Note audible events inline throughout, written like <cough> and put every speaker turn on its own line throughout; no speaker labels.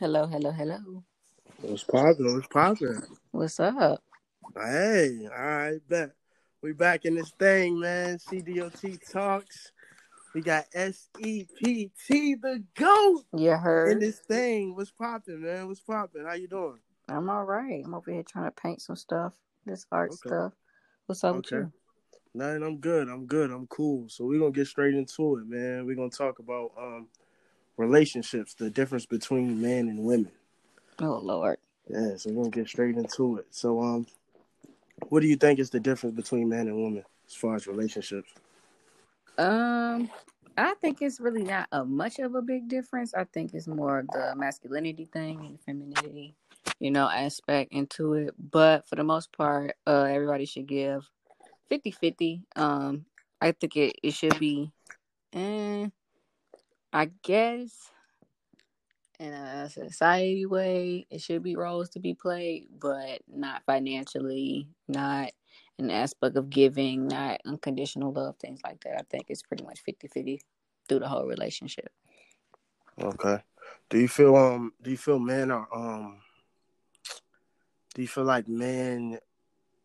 Hello, hello, hello.
What's poppin'? What's poppin'?
What's up?
Hey, all right, bet. We back in this thing, man. CDOT talks. We got SEPT, the GOAT,
You heard.
in this thing. What's poppin', man? What's poppin'? How you doing?
I'm all right. I'm over here trying to paint some stuff, this art
Okay.
stuff. What's up with you?
Nothing, I'm good. I'm good. I'm cool. So we're gonna get straight into it, man. We're gonna talk about um relationships, the difference between men and women.
Oh Lord.
Yeah, so we're gonna get straight into it. So um what do you think is the difference between men and women as far as relationships?
Um, I think it's really not a much of a big difference. I think it's more the masculinity thing and the femininity, you know, aspect into it. But for the most part, uh, everybody should give 50-50. Um, I think it, it should be, eh, I guess, in a society way, it should be roles to be played, but not financially, not an aspect of giving, not unconditional love, things like that. I think it's pretty much 50-50 through the whole relationship.
Okay. Do you feel um do you feel men are um do you feel like men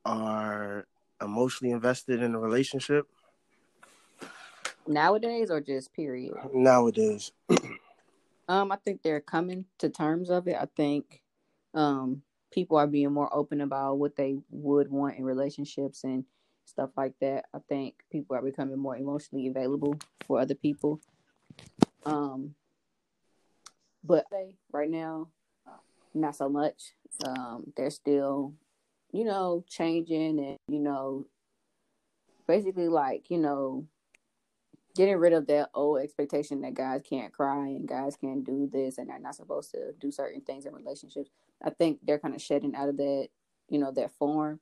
are emotionally invested in a relationship
Nowadays or just period?
nowadays? <clears throat>
Um, I think they're coming to terms of it. I think um people are being more open about what they would want in relationships and stuff like that. I think people are becoming more emotionally available for other people. Um but right now not so much. Um they're still, you know, changing and you know basically like, you know, getting rid of that old expectation that guys can't cry and guys can't do this and they're not supposed to do certain things in relationships. I think they're kind of shedding out of that, you know, that form.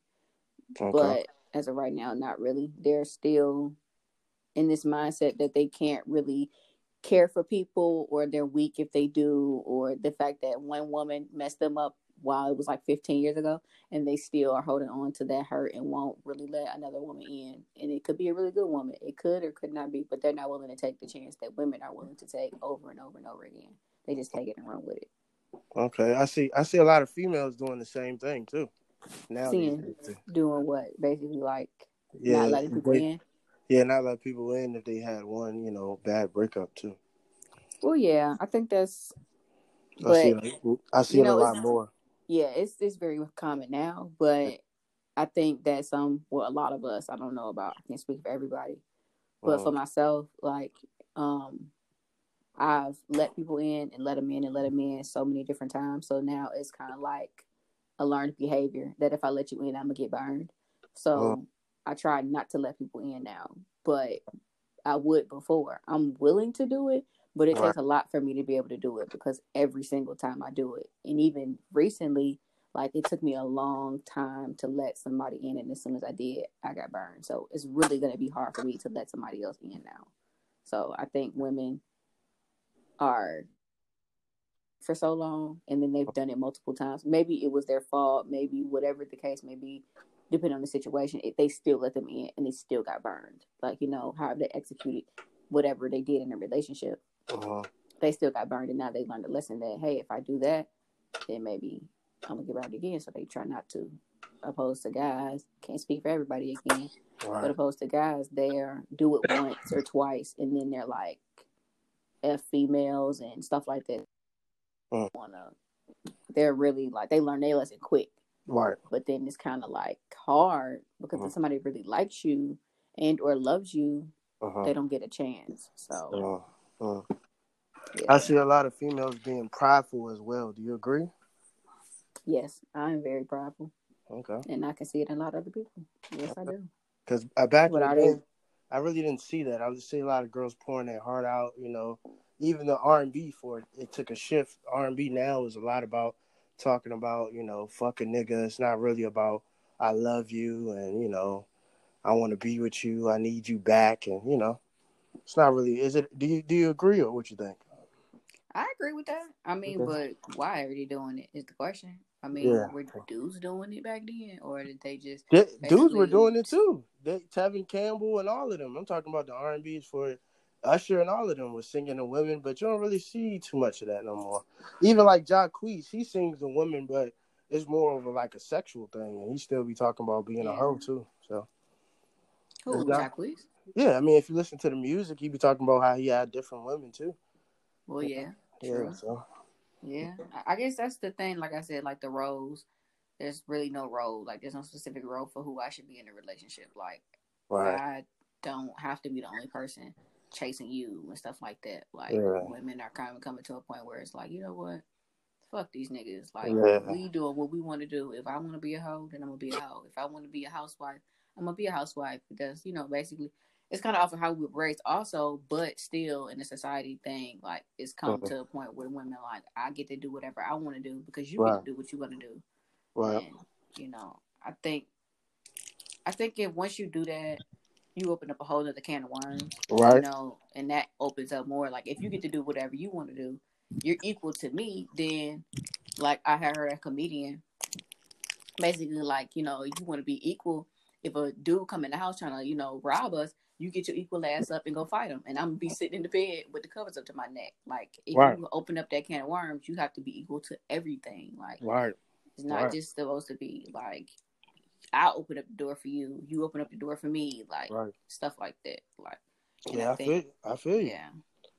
Okay.
But as of right now, not really. They're still in this mindset that they can't really care for people or they're weak if they do, or the fact that one woman messed them up while it was like 15 years ago and they still are holding on to that hurt and won't really let another woman in. And it could be a really good woman. It could or could not be, but they're not willing to take the chance that women are willing to take over and over and over again. They just take it and run with it.
Okay. I see I see a lot of females doing the same thing too. Now
Seeing. Doing what? Basically, like
yeah,
not letting people in.
yeah, not let people in if they had one, you know, bad breakup too.
Well, yeah, I think that's.
I see it, I see
you
it a lot more.
Yeah, it's it's very common now, but I think that some, well, a lot of us, I don't know about, I can't speak for everybody, but for myself, like, um, I've let people in and let them in and let them in so many different times. So now it's kind of like a learned behavior that if I let you in, I'm gonna get burned. So I try not to let people in now, but I would before. I'm willing to do it, but it
Right.
takes a lot for me to be able to do it because every single time I do it, and even recently, like it took me a long time to let somebody in, and as soon as I did, I got burned. So it's really going to be hard for me to let somebody else in now. So I think women are for so long, and then they've done it multiple times. Maybe it was their fault. Maybe whatever the case may be, depending on the situation, it, they still let them in, and they still got burned. Like you know how they executed whatever they did in a relationship.
Uh,
they still got burned and now they learned a lesson that hey if i do that then maybe i'm gonna get burned again. So they try not to opposed to guys. Can't speak for everybody again but opposed to guys. They're do it once or twice and then they're like f females and stuff like that.
Mm.
wanna they're really like they learn their lesson quick.
Right.
but then it's kind of like hard because if
Mhm.
somebody really likes you and or loves you
Uh-huh.
they don't get a chance so
Uh, uh.
yeah.
I see a lot of females being prideful as well. Do you agree?
yes i'm very prideful
Okay.
and I can see it in a lot of other people. Yes, I do.
Because I back
But
in
are
the
they-
day, I really didn't see that. I was see a lot of girls pouring their heart out. You know, even the R and B for it, it took a shift. R and B now is a lot about talking about you know fucking nigga. It's not really about I love you and you know I want to be with you. I need you back and you know it's not really. Is it? Do you do you agree or what you think?
I agree with that. I mean,
Okay.
but why are they doing it? Is the question. I mean,
Yeah.
were dudes doing it back then, or did they just?
Yeah, dudes were doing it too. They, Tevin Campbell and all of them. I'm talking about the R and B's for Usher and all of them was singing to women, but you don't really see too much of that no more. Even like Jacquees, he sings to women, but it's more of a, like a sexual thing, and he still be talking about being
Yeah.
a hoe too. So
Who, Jacquees?
yeah, I mean, if you listen to the music, he be talking about how he had different women too.
Well, yeah,
Yeah,
true.
so
Yeah, I- I guess that's the thing. Like I said, like the roles, there's really no role. Like there's no specific role for who I should be in a relationship. Like
right,
I don't have to be the only person chasing you and stuff like that. Like
Yeah.
women are kind of coming to a point where it's like, you know what? Fuck these niggas. Like
Yeah.
we doing what we want to do. If I want to be a hoe, then I'm gonna be a hoe. If I want to be a housewife, I'm gonna be a housewife. Because you know, basically, it's kind of off of how we were raised, also, but still in the society thing, like it's come to a point where women like I get to do whatever I want to do because you
Right.
get to do what you want to do.
right,
And you know, I think, I think if once you do that, you open up a whole other can of worms
Right.
you know, and that opens up more. Like if you get to do whatever you want to do, you're equal to me. Then, like I had heard a comedian, basically like you know, you want to be equal. If a dude come in the house trying to you know rob us, you get your equal ass up and go fight him, and I'm gonna be sitting in the bed with the covers up to my neck. Like if
Right.
you open up that can of worms, you have to be equal to everything. Like
right,
it's not
Right.
just supposed to be like. I open up the door for you. You open up the door for me, like
right.
stuff like that. Like,
Yeah, I feel, I feel you.
yeah,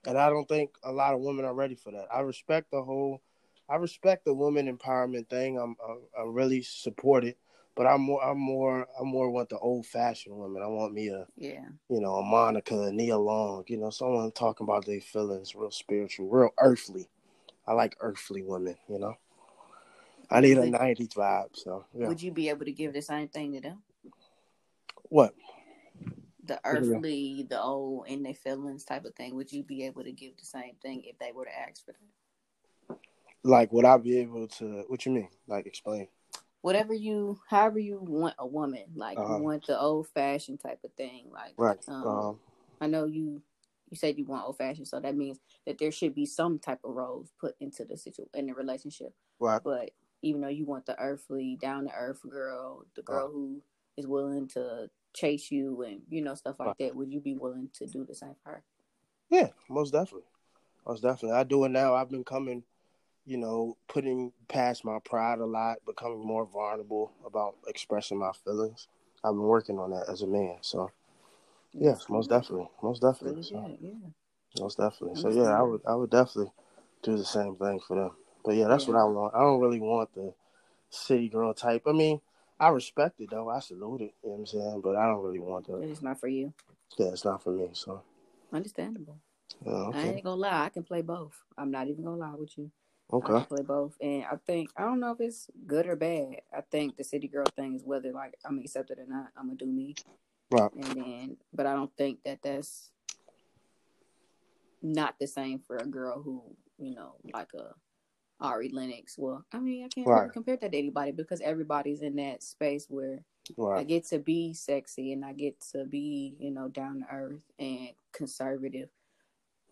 and I don't think a lot of women are ready for that. I respect the whole, I respect the woman empowerment thing. I'm, I, I really support it, but I'm more, I'm more, I am more want the old fashioned woman. I want me a,
yeah.
you know, a Monica, a Nia Long, you know, someone talking about their feelings, real spiritual, real earthly. I like earthly women, you know. I need a
Would-
'90s vibe, so yeah.
Would you be able to give the same thing to them?
What?
The
do you mean?
earthly, the old, in their feelings type of thing. Would you be able to give the same thing if they were to ask for that?
Like, would I be able to? What you mean? Like, explain?
Whatever you, however you want a woman, like
Uh-huh.
you want the old fashioned type of thing. Like,
Right.
Um,
Um.
I know you, you said you want old fashioned, so that means that there should be some type of roles put into the situ in the relationship.
Right.
But even though you want the earthly, down to earth girl, the girl who is willing to chase you and you know stuff like that, would you be willing to do the same for her?
Yeah, most definitely. Most definitely. I do it now. I've been coming, you know, putting past my pride a lot, becoming more vulnerable about expressing my feelings. I've been working on that as a man. So, yes, most definitely. Most definitely. So,
yeah.
most definitely. So, yeah, I would I would definitely do the same thing for them. But yeah, that's
Yeah.
what I want. I don't really want the city girl type. I mean, I respect it though. I salute it. You know what I'm saying? But I don't really want that.
It's not for you.
Yeah, it's not for me. So,
Understandable.
yeah,
I ain't gonna lie, I can play both. I'm not even gonna lie with you. I
Okay.
can play both. And I think I don't know if it's good or bad. I think the city girl thing is whether like I'm accepted or not, I'm gonna do me.
Right.
And then but I don't think that that's not the same for a girl who, you know, like a Ari Lennox. Well, I mean, I can't really
Right.
compare that to anybody because everybody's in that space where I get to be sexy and I get to be, you know, down to earth and conservative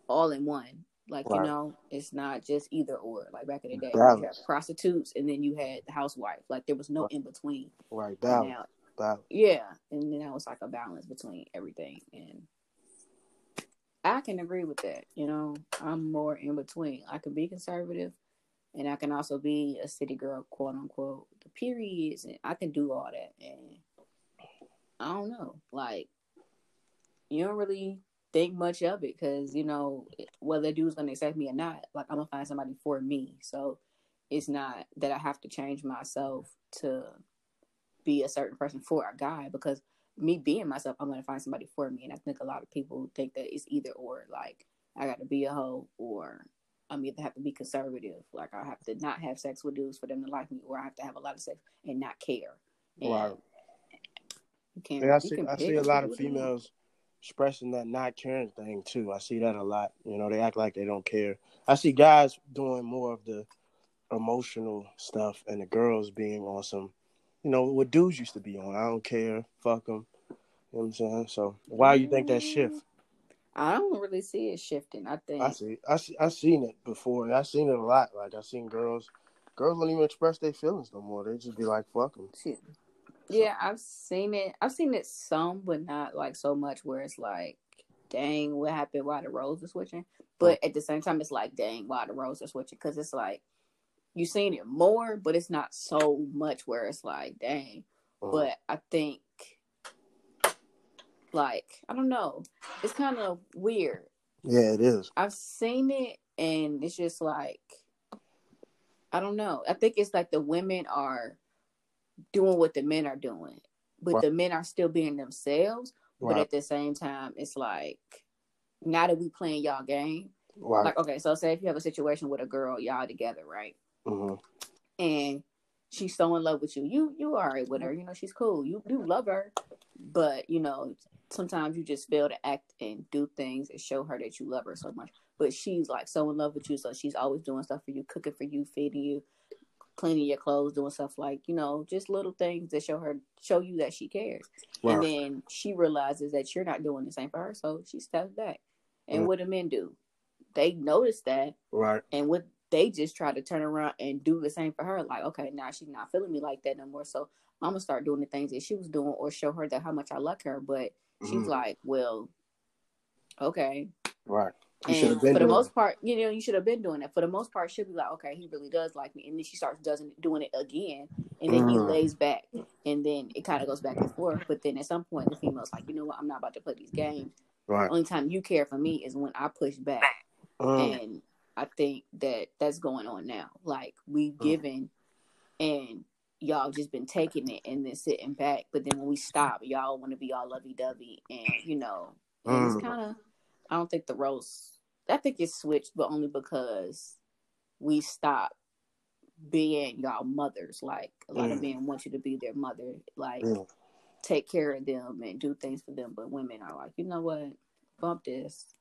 all in one. Like, you know, it's not just either or. Like back in the day, you had prostitutes and then you had the housewife. Like there was no
Right.
in between.
Right. Balance.
Now, yeah. And then that was like a balance between everything. And I can agree with that. You know, I'm more in between. I can be conservative and I can also be a city girl, quote unquote. The periods, and I can do all that. And I don't know, like you don't really think much of it because you know whether a dude's gonna accept me or not. Like I'm gonna find somebody for me, so it's not that I have to change myself to be a certain person for a guy because me being myself, I'm gonna find somebody for me. And I think a lot of people think that it's either or. Like I got to be a hoe or I'm either have to be conservative. Like I have to not have sex with dudes for them to like me, or I have to have a lot of sex and not care. And
Right.
You can't.
I see. I see a lot of females expressing that not caring thing too. I see that a lot. You know, they act like they don't care. I see guys doing more of the emotional stuff, and the girls being on some, you know, what dudes used to be on. I don't care. Fuck them. You know what I'm saying? So why you think that shift?
I don't really see it shifting. I think
I see. I see. I seen it before, I seen it a lot. Like I seen girls. Girls don't even express their feelings no more. They just be like, "Fuck them."
Shit. Yeah, I've seen it. I've seen it some, but not like so much where it's like dang, what happened? Why the roles are switching? But at the same time, it's like, dang, why the roles are switching? Because it's like you've seen it more, but it's not so much where it's like, dang. But I think, like, I don't know, it's kind of weird.
Yeah, it is.
I've seen it, and it's just like, I don't know. I think it's like the women are doing what the men are doing, but
Right.
the men are still being themselves. But at the same time, it's like now that we playing y'all game,
Right.
like okay, so say if you have a situation with a girl, y'all together, right?
hmm
And she's so in love with you, you you are alright with her, you know, she's cool. You do love her, but you know, sometimes you just fail to act and do things and show her that you love her so much. But she's like so in love with you, so she's always doing stuff for you, cooking for you, feeding you, cleaning your clothes, doing stuff like, you know, just little things that show her show you that she cares. And then she realizes that you're not doing the same for her, so she steps back. And
Mm.
what do men do? They notice that,
Right.
and what they just try to turn around and do the same for her. Like, okay, now she's not feeling me like that no more, so I'm gonna start doing the things that she was doing, or show her that how much I like her. But she's
Mhm.
like, well, okay.
Right. You
And
been
for the most part, you know, you should have been doing that. For the most part, she'll be like, okay, he really does like me, and then she starts doesn't doing it again, and then he
Mm.
lays back, and then it kind of goes back and forth. But then at some point, the female's like, you know what, I'm not about to play these games.
Right.
Only time you care for me is when I push back,
Mm.
and I think that that's going on now. Like we've
Mm.
given, and y'all just been taking it and then sitting back. But then when we stop, y'all want to be all lovey dovey, and you know, and it's
Mm.
kind of. I don't think the roles. I think it's switched, but only because we stopped being y'all mothers. Like a lot of
Mm.
men want you to be their mother, like
Mm.
take care of them and do things for them. But women are like, you know what? Bump this.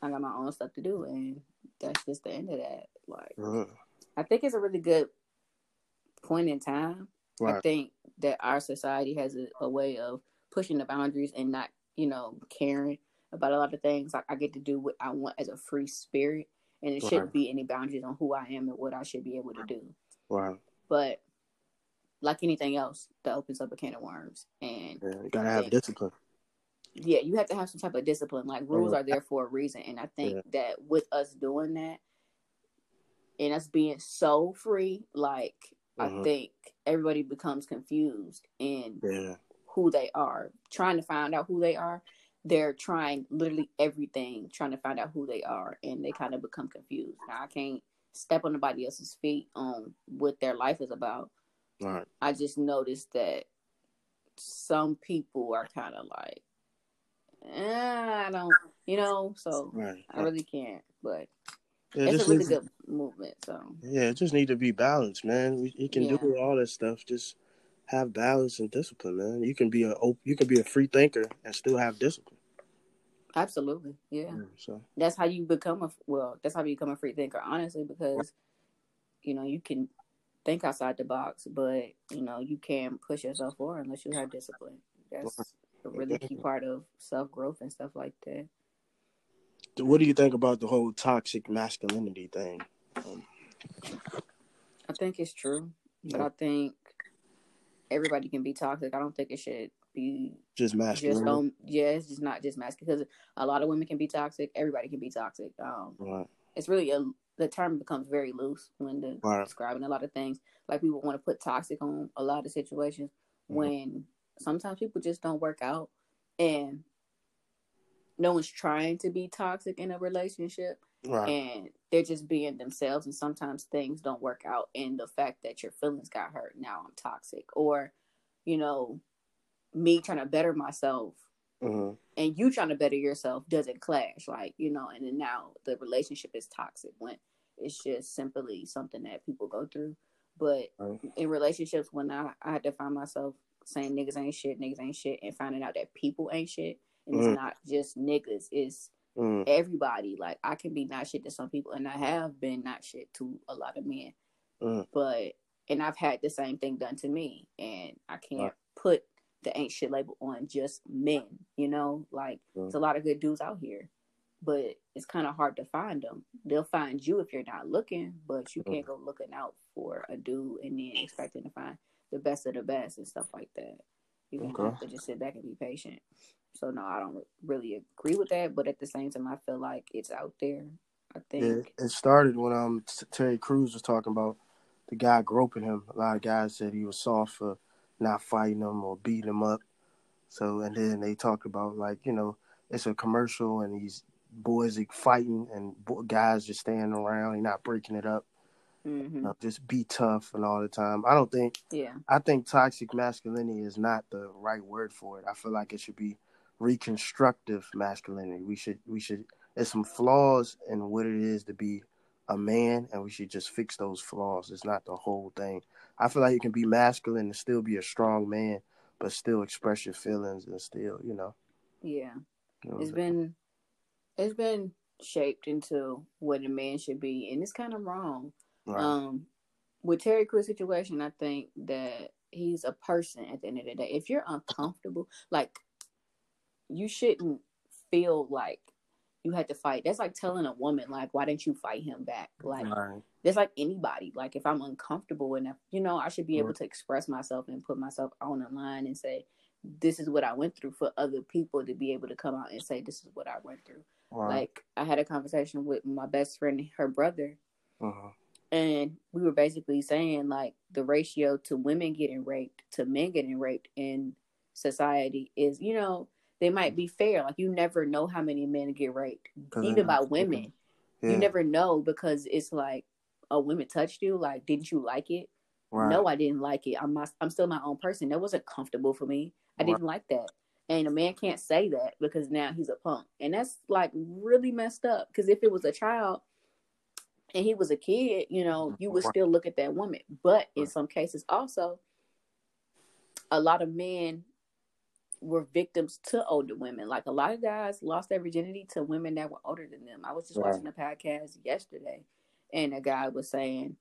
I got my own stuff to do, and that's just the end of that. Like,
Mm.
I think it's a really good point in time. I think that our society has a, a way of pushing the boundaries and not, you know, caring about a lot of things. Like I get to do what I want as a free spirit, and it
Right.
shouldn't be any boundaries on who I am and what I should be able to do.
Right.
But like anything else, that opens up a can of worms. And
Yeah. You gotta have discipline.
yeah, you have to have some type of discipline. Like rules
Mhm.
are there for a reason, and I think
Yeah.
that with us doing that and us being so free, like I
Mhm.
think everybody becomes confused in
Yeah.
who they are, trying to find out who they are. They're trying literally everything, trying to find out who they are, and they kind of become confused. Now, I can't step on nobody else's feet on what their life is about.
Right.
I just noticed that some people are kind of like, eh, I don't, you know, so
Right.
I really can't. But
Yeah,
it's
just
a really good movement. So
Yeah, it just need to be balanced, man. We- You can
Yeah.
do all that stuff. Just have balance and discipline, man. You can be a you can be a free thinker and still have discipline.
absolutely, yeah.
So
that's how you become a well that's how you become a free thinker honestly because you know you can think outside the box but you know you can't push yourself forward unless you have discipline that's a really key part of self-growth and stuff like that
what do you think about the whole toxic masculinity thing? Um,
i think it's true but
Yeah.
i think everybody can be toxic i don't think it should be
just
just
masculinity.
on yeah it's just not just masculine because a lot of women can be toxic everybody can be toxic um
Right.
it's really a the term becomes very loose when the
Right.
describing a lot of things. Like people want to put toxic on a lot of situations
Mhm.
when sometimes people just don't work out and no one's trying to be toxic in a relationship
Right.
and they're just being themselves and sometimes things don't work out and the fact that your feelings got hurt. Now I'm toxic. Or you know me trying to better myself
hmm
and you trying to better yourself doesn't clash like you know and then now the relationship is toxic when it's just simply something that people go through. But in relationships when I, I had to find myself saying niggas ain't shit niggas ain't shit and finding out that people ain't shit and
Mhm.
it's not just niggas it's
mm
everybody like i can be not shit to some people and i have been not shit to a lot of men
Mm.
but and i've had the same thing done to me and i can't
Right.
put the ain't shit label on just men you know like
Mm.
there's a lot of good dudes out here but it's kind of hard to find them they'll find you if you're not looking but you
Mm.
can't go looking out for a dude and then expecting to find the best of the best and stuff like that gonna
Okay.
have to just sit back and be patient So no, I don't really agree with that. But at the same time, I feel like it's out there. I think
yeah, it started when um Terry Crews was talking about the guy groping him. A lot of guys said he was soft for not fighting him or beating him up. So and then they talked about like you know it's a commercial and these boys are fighting and guys just standing around and not breaking it up. Mm-hmm. You know, just be tough and all the time. I don't think.
Yeah.
I think toxic masculinity is not the right word for it. I feel like it should be reconstructive masculinity. We should we should there's some flaws in what it is to be a man and we should just fix those flaws. It's not the whole thing. I feel like you can be masculine and still be a strong man, but still express your feelings and still, you know.
Yeah. You know it's been it's been shaped into what a man should be and it's kind of wrong. Right. Um with Terry Crews situation, I think that he's a person at the end of the day. If you're uncomfortable, like you shouldn't feel like you had to fight. That's like telling a woman, like, why didn't you fight him back? Like, right. that's like anybody. Like, if I'm uncomfortable enough, you know, I should be able to express myself and put myself on the line and say, this is what I went through for other people to be able to come out and say, this is what I went through. Like, I had a conversation with my best friend, her brother, uh-huh. and we were basically saying, like, the ratio to women getting raped to men getting raped in society is, you know, they might be fair. Like you never know how many men get raped, even by women. Yeah. You never know because it's like, a women touched you. Like, didn't you like it? Right. No, I didn't like it. I'm my, I'm still my own person. That wasn't comfortable for me. I right. didn't like that. And a man can't say that because now he's a punk, and that's like really messed up. Because if it was a child and he was a kid, you know, you would still look at that woman. But in some cases, also, a lot of men were victims to older women. Like a lot of guys lost their virginity to women that were older than them. I was just right. watching a podcast yesterday, and a guy was saying,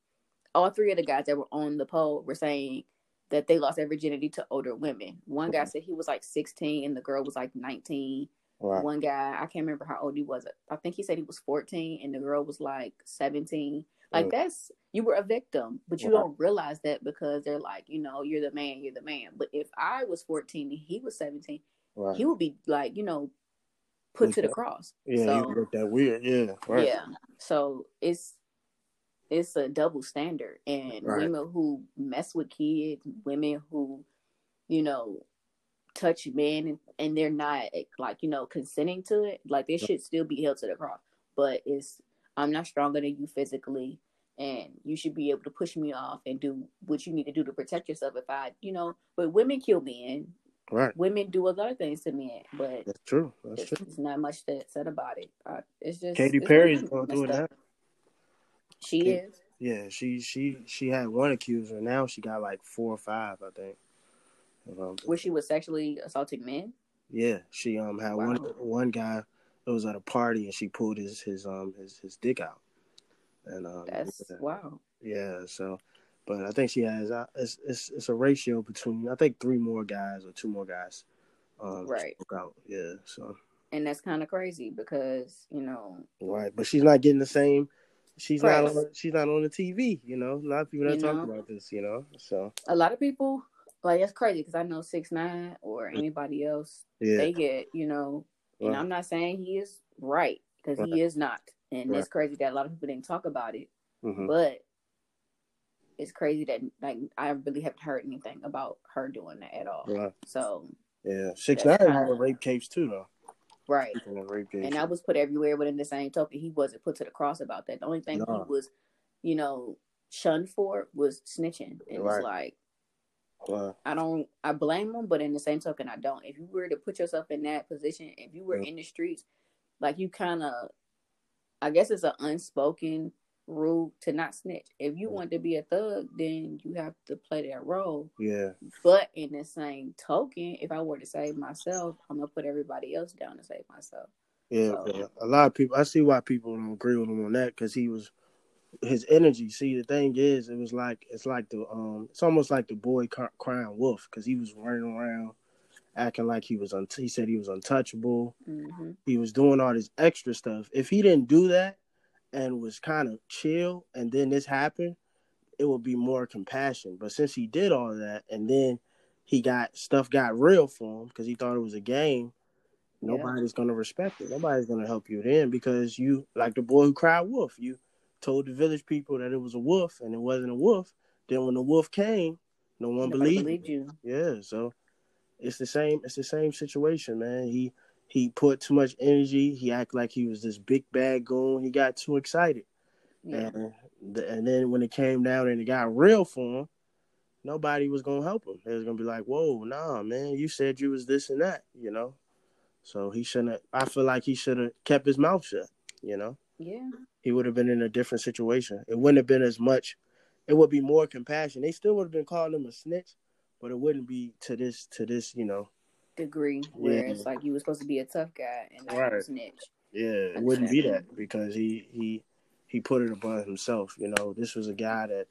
all three of the guys that were on the poll were saying that they lost their virginity to older women. One guy said he was like 16 and the girl was like 19. Right. One guy, I can't remember how old he was. I think he said he was 14 and the girl was like 17. Like mm. that's you were a victim, but you don't realize that because they're like, you know, you're the man, you're the man. But if I was 14 and he was 17, right. he would be like, you know, put to the cross.
Yeah, so, look that weird. Yeah, right.
Yeah. So it's it's a double standard, and right. women who mess with kids, women who, you know, touch men and, and they're not like you know consenting to it, like they should still be held to the cross. But it's I'm not stronger than you physically, and you should be able to push me off and do what you need to do to protect yourself. If I, you know, but women kill men.
Right.
Women do a lot of things to men, but
that's true. That's
it's,
true.
It's not much that said about it. Uh, it's just
Katy Perry's doing that.
She Katy, is.
Yeah, she she she had one accuser. Now she got like four or five, I think.
Um, Where she was sexually assaulting men.
Yeah, she um had wow. one one guy it was at a party and she pulled his his um his his dick out. And um
that's
yeah,
wow.
Yeah, so but I think she has uh, it's, it's it's a ratio between I think three more guys or two more guys. Um,
right.
Out. Yeah. So.
And that's kind of crazy because you know.
Right, but she's not getting the same. She's not on. She's not on the TV. You know, a lot of people are talking about this. You know, so
a lot of people like that's crazy because I know six nine or anybody else. Yeah. They get you know and I'm not saying he is right because right. he is not. And right. it's crazy that a lot of people didn't talk about it. Mm-hmm. But it's crazy that like I really haven't heard anything about her doing that at all. Right. So
yeah, six nine had a rape case too though.
Right. And I was put everywhere, but in the same token, he wasn't put to the cross about that. The only thing no. he was, you know, shunned for was snitching. And right. it's like Wow. I don't. I blame them, but in the same token, I don't. If you were to put yourself in that position, if you were yeah. in the streets, like you kind of, I guess it's an unspoken rule to not snitch. If you want to be a thug, then you have to play that role.
Yeah.
But in the same token, if I were to save myself, I'm gonna put everybody else down to save myself.
Yeah, so, a lot of people. I see why people don't agree with him on that because he was his energy. See, the thing is, it was like it's like the um, it's almost like the boy crying wolf because he was running around acting like he was un- he said he was untouchable. Mm-hmm. He was doing all this extra stuff. If he didn't do that and was kind of chill, and then this happened, it would be more compassion. But since he did all that, and then he got stuff got real for him because he thought it was a game, nobody's yeah. gonna respect it. Nobody's gonna help you then because you like the boy who cried wolf. You told the village people that it was a wolf and it wasn't a wolf. Then when the wolf came, no one believed, believed you. Yeah, so it's the same. It's the same situation, man. He he put too much energy. He acted like he was this big bad goon. He got too excited, yeah. and and then when it came down and it got real for him, nobody was gonna help him. They was gonna be like, "Whoa, nah, man, you said you was this and that," you know. So he shouldn't. I feel like he should have kept his mouth shut. You know.
Yeah.
He would have been in a different situation. It wouldn't have been as much. It would be more compassion. They still would have been calling him a snitch, but it wouldn't be to this to this you know
degree where yeah. it's like you were supposed to be a tough guy and not right. a snitch.
Yeah, it wouldn't be that because he he he put it upon himself. You know, this was a guy that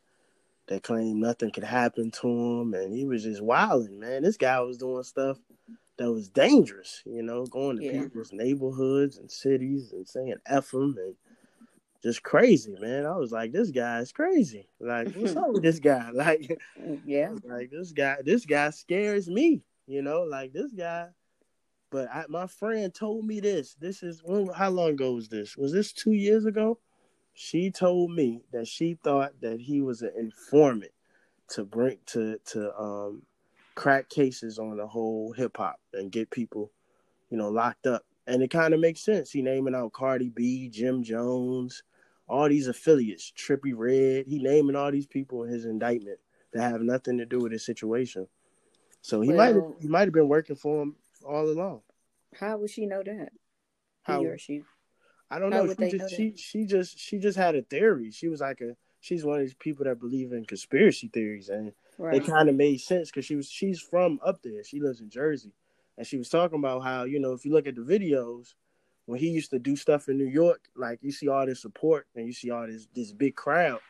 that claimed nothing could happen to him, and he was just wilding, man. This guy was doing stuff that was dangerous, you know, going to yeah. people's neighborhoods and cities and saying F them and just crazy, man. I was like, this guy is crazy. Like, <laughs> what's up with this guy? <laughs> Like,
yeah,
like this guy, this guy scares me, you know, like this guy. But I, my friend told me this. This is when, how long ago was this? Was this two years ago? She told me that she thought that he was an informant to bring to to um crack cases on the whole hip hop and get people, you know, locked up. And it kind of makes sense. He naming out Cardi B, Jim Jones, all these affiliates, Trippie Redd. He naming all these people in his indictment that have nothing to do with his situation. So he well, might have he might have been working for him all along.
How would she know that? How he or she?
I don't How know. She just, know she she just she just had a theory. She was like a she's one of these people that believe in conspiracy theories, and right. it kind of made sense because she was she's from up there. She lives in Jersey, and she was talking about how you know if you look at the videos when he used to do stuff in New York, like you see all this support and you see all this this big crowd,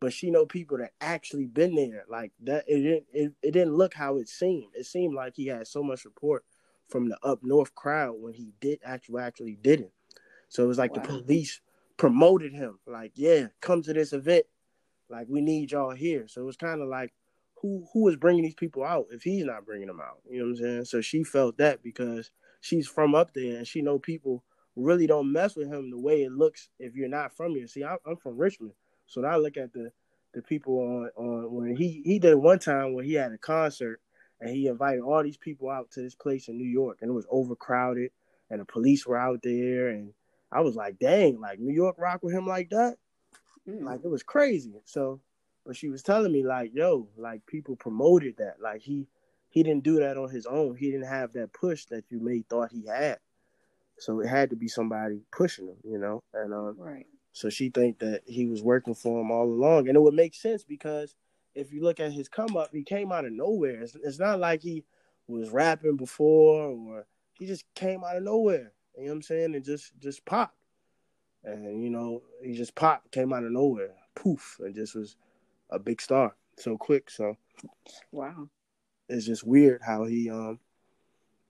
but she know people that actually been there. Like that, it didn't it, it didn't look how it seemed. It seemed like he had so much support from the up north crowd when he did actually actually didn't. So it was like wow. the police promoted him, like, yeah, come to this event like we need y'all here. So it was kind of like who who is bringing these people out if he's not bringing them out? You know what I'm saying? So she felt that because she's from up there and she know people really don't mess with him the way it looks if you're not from here. See, I'm, I'm from Richmond, so I look at the the people on on when he he did one time when he had a concert and he invited all these people out to this place in New York and it was overcrowded and the police were out there and I was like, dang, like New York rock with him like that. Mm. Like it was crazy. So, but she was telling me like, yo, like people promoted that. Like he he didn't do that on his own. He didn't have that push that you may thought he had. So it had to be somebody pushing him, you know. And um,
right.
So she think that he was working for him all along, and it would make sense because if you look at his come up, he came out of nowhere. It's, it's not like he was rapping before or he just came out of nowhere. You know what I'm saying? And just just popped and you know he just popped, came out of nowhere, poof, and just was a big star so quick. So
wow,
it's just weird how he um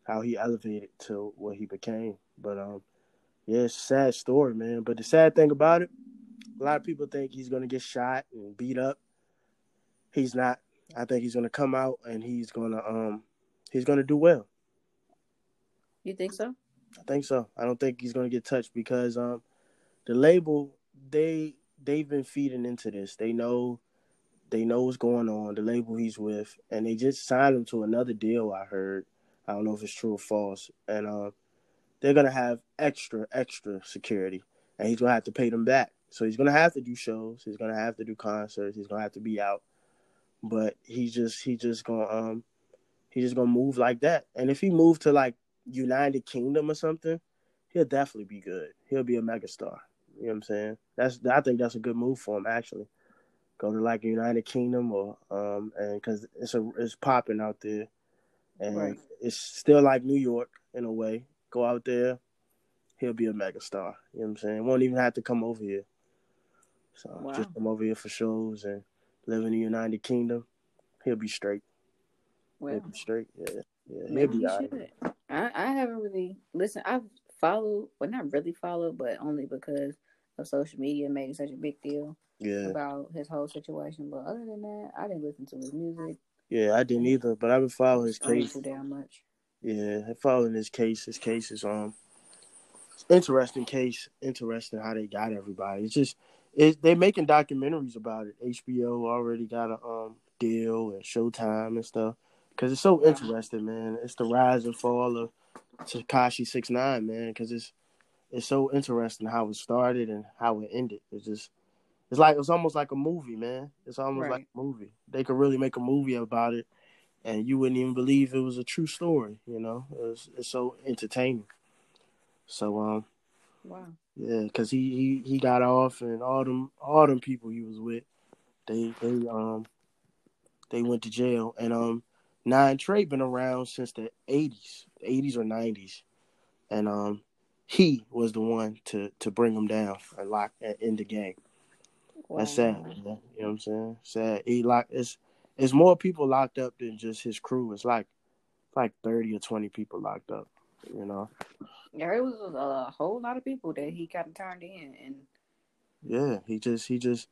how he elevated to what he became. But um yeah, it's a sad story, man. But the sad thing about it, a lot of people think he's gonna get shot and beat up. He's not. I think he's gonna come out and he's gonna um he's gonna do well.
You think so?
I think so. I don't think he's gonna get touched because um the label they they've been feeding into this. They know they know what's going on. The label he's with, and they just signed him to another deal. I heard. I don't know if it's true or false. And uh, they're gonna have extra extra security, and he's gonna have to pay them back. So he's gonna have to do shows. He's gonna have to do concerts. He's gonna have to be out. But he's just he just gonna um he's just gonna move like that. And if he moved to like United Kingdom or something, he'll definitely be good. He'll be a megastar. You know what I'm saying? That's I think that's a good move for him actually. Go to like the United Kingdom or um and because it's a it's popping out there, and right. it's still like New York in a way. Go out there, he'll be a megastar. You know what I'm saying? Won't even have to come over here. So wow. just come over here for shows and live in the United Kingdom. He'll be straight. Well, he'll be straight. Yeah, yeah. He'll be
all right. I, I haven't really listened. I've followed, well, not really followed, but only because of social media making such a big deal
yeah.
about his whole situation. But other than that, I didn't listen to his music.
Yeah, I didn't either. But I've been following his case.
Too damn much.
Yeah, following his case, his case is um interesting case. Interesting how they got everybody. It's just it, they're making documentaries about it. HBO already got a um deal and Showtime and stuff because it's so interesting, man. It's the rise and fall of Tekashi Six Nine, man. Because it's it's so interesting how it started and how it ended. It's just it's like it's almost like a movie, man. It's almost
Right.
like a movie. They could really make a movie about it, and you wouldn't even believe it was a true story. You know, it's it's so entertaining. So um,
Wow.
yeah, because he, he he got off, and all them all them people he was with, they they um they went to jail, and um Nine Trey been around since the eighties, eighties or nineties, and um he was the one to to bring him down and lock and end the game. That's sad. You know what I'm saying? Sad. He locked. It's it's more people locked up than just his crew. It's like like thirty or twenty people locked up. You know?
Yeah, it was a whole lot of people that he kind of turned in, and
Yeah. He just he just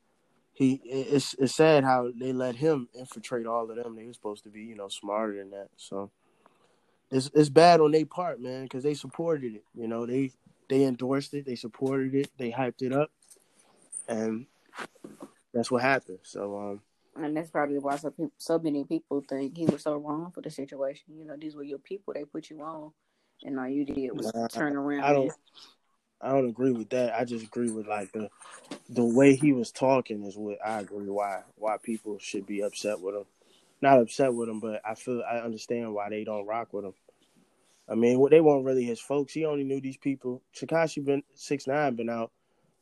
he. It's it's sad how they let him infiltrate all of them. They were supposed to be you know smarter than that. So it's it's bad on their part, man, because they supported it. You know they they endorsed it. They supported it. They hyped it up, and that's what happened. So um.
and that's probably why so people, so many people think he was so wrong for the situation. You know, these were your people; they put you on, and all you did was
Nah,
turn around.
I don't. I don't agree with that. I just agree with like the the way he was talking is what I agree why why people should be upset with him. Not upset with him, but I feel I understand why they don't rock with him. I mean, what they weren't really his folks. He only knew these people. Tekashi been six nine been out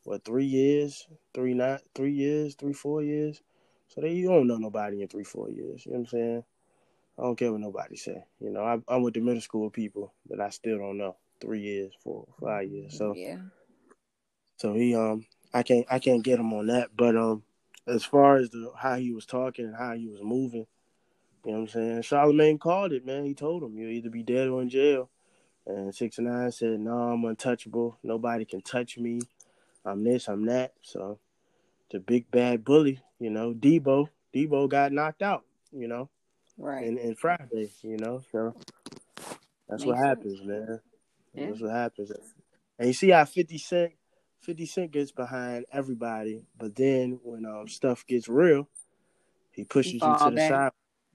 what three years, three not three years, three four years. So they you don't know nobody in three four years. You know what I'm saying? I don't care what nobody say. You know, I, I'm with the middle school people that I still don't know. Three years, four, five years. So
yeah,
so he um I can't I can't get him on that. But um as far as the how he was talking and how he was moving, you know what I'm saying? Charlemagne called it, man. He told him you'll either be dead or in jail. And six nine said, No, I'm untouchable. Nobody can touch me. I'm this, I'm that. So the big bad bully, you know, Debo, Debo got knocked out, you know,
right.
and, in Friday, you know. So that's what
Makes
happens, man.
Yeah.
That's what happens. And you see how 50 Cent 50 Cent gets behind everybody, but then when um stuff gets real, he pushes you to the
back.
side.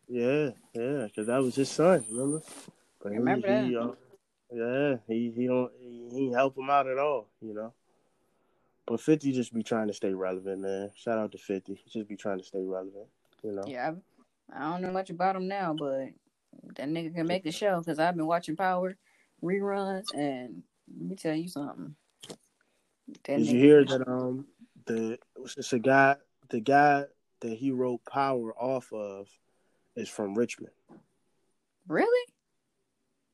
Yeah, yeah, because that was his son, remember? But he,
Remember
he,
that.
uh, yeah, he he don't he, he help him out at all, you know. But 50 just be trying to stay relevant, man. Shout out to 50. Just be trying to stay relevant, you know.
Yeah, I, I don't know much about him now, but that nigga can make the show because I've been watching Power reruns, and let me tell you something. That
Did you hear that? Um, the it's a guy, the guy that he wrote Power off of, is from Richmond.
Really?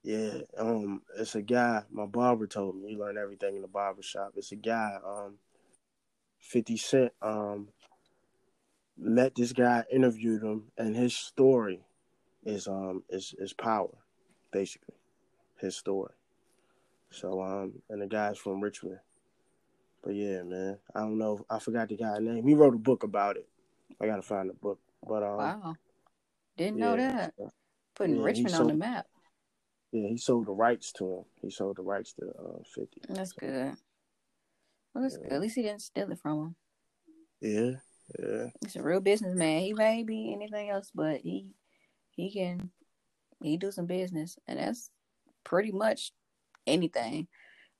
Yeah, um, it's a guy. My barber told me you learn everything in the barber shop. It's a guy. Um, Fifty Cent. Um, met this guy, interviewed him, and his story is um is is power, basically, his story. So um, and the guy's from Richmond. But yeah, man, I don't know. I forgot the guy's name. He wrote a book about it. I gotta find the book. But um,
Wow. Didn't know
yeah,
that. Putting
Yeah, he
Richmond on the map.
Yeah, he sold the rights to him. He sold the rights to uh, Fifty.
That's good. Well, that's good. At least he didn't steal it from him.
Yeah, yeah.
He's a real businessman. He may be anything else, but he he can he do some business, and that's pretty much anything.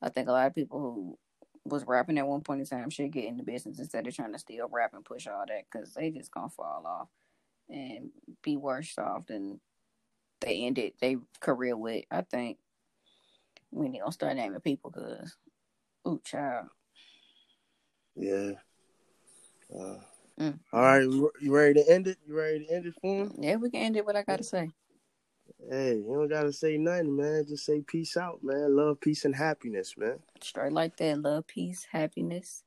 I think a lot of people who was rapping at one point in time should get into business instead of trying to steal rap and push all that because they just gonna fall off and be worse off than they ended their career with. I think we need to start naming people because, ooh, child.
Yeah. Uh,
Mm.
all right, you ready to end it? You ready to end it for him?
Yeah, we can end it. What I gotta say.
Hey, you don't gotta say nothing, man. Just say peace out, man. Love, peace, and happiness, man.
Straight like that. Love, peace, happiness.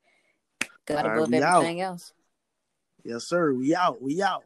God
All right,
above
we out.
everything else.
Yes, sir. We out. We out.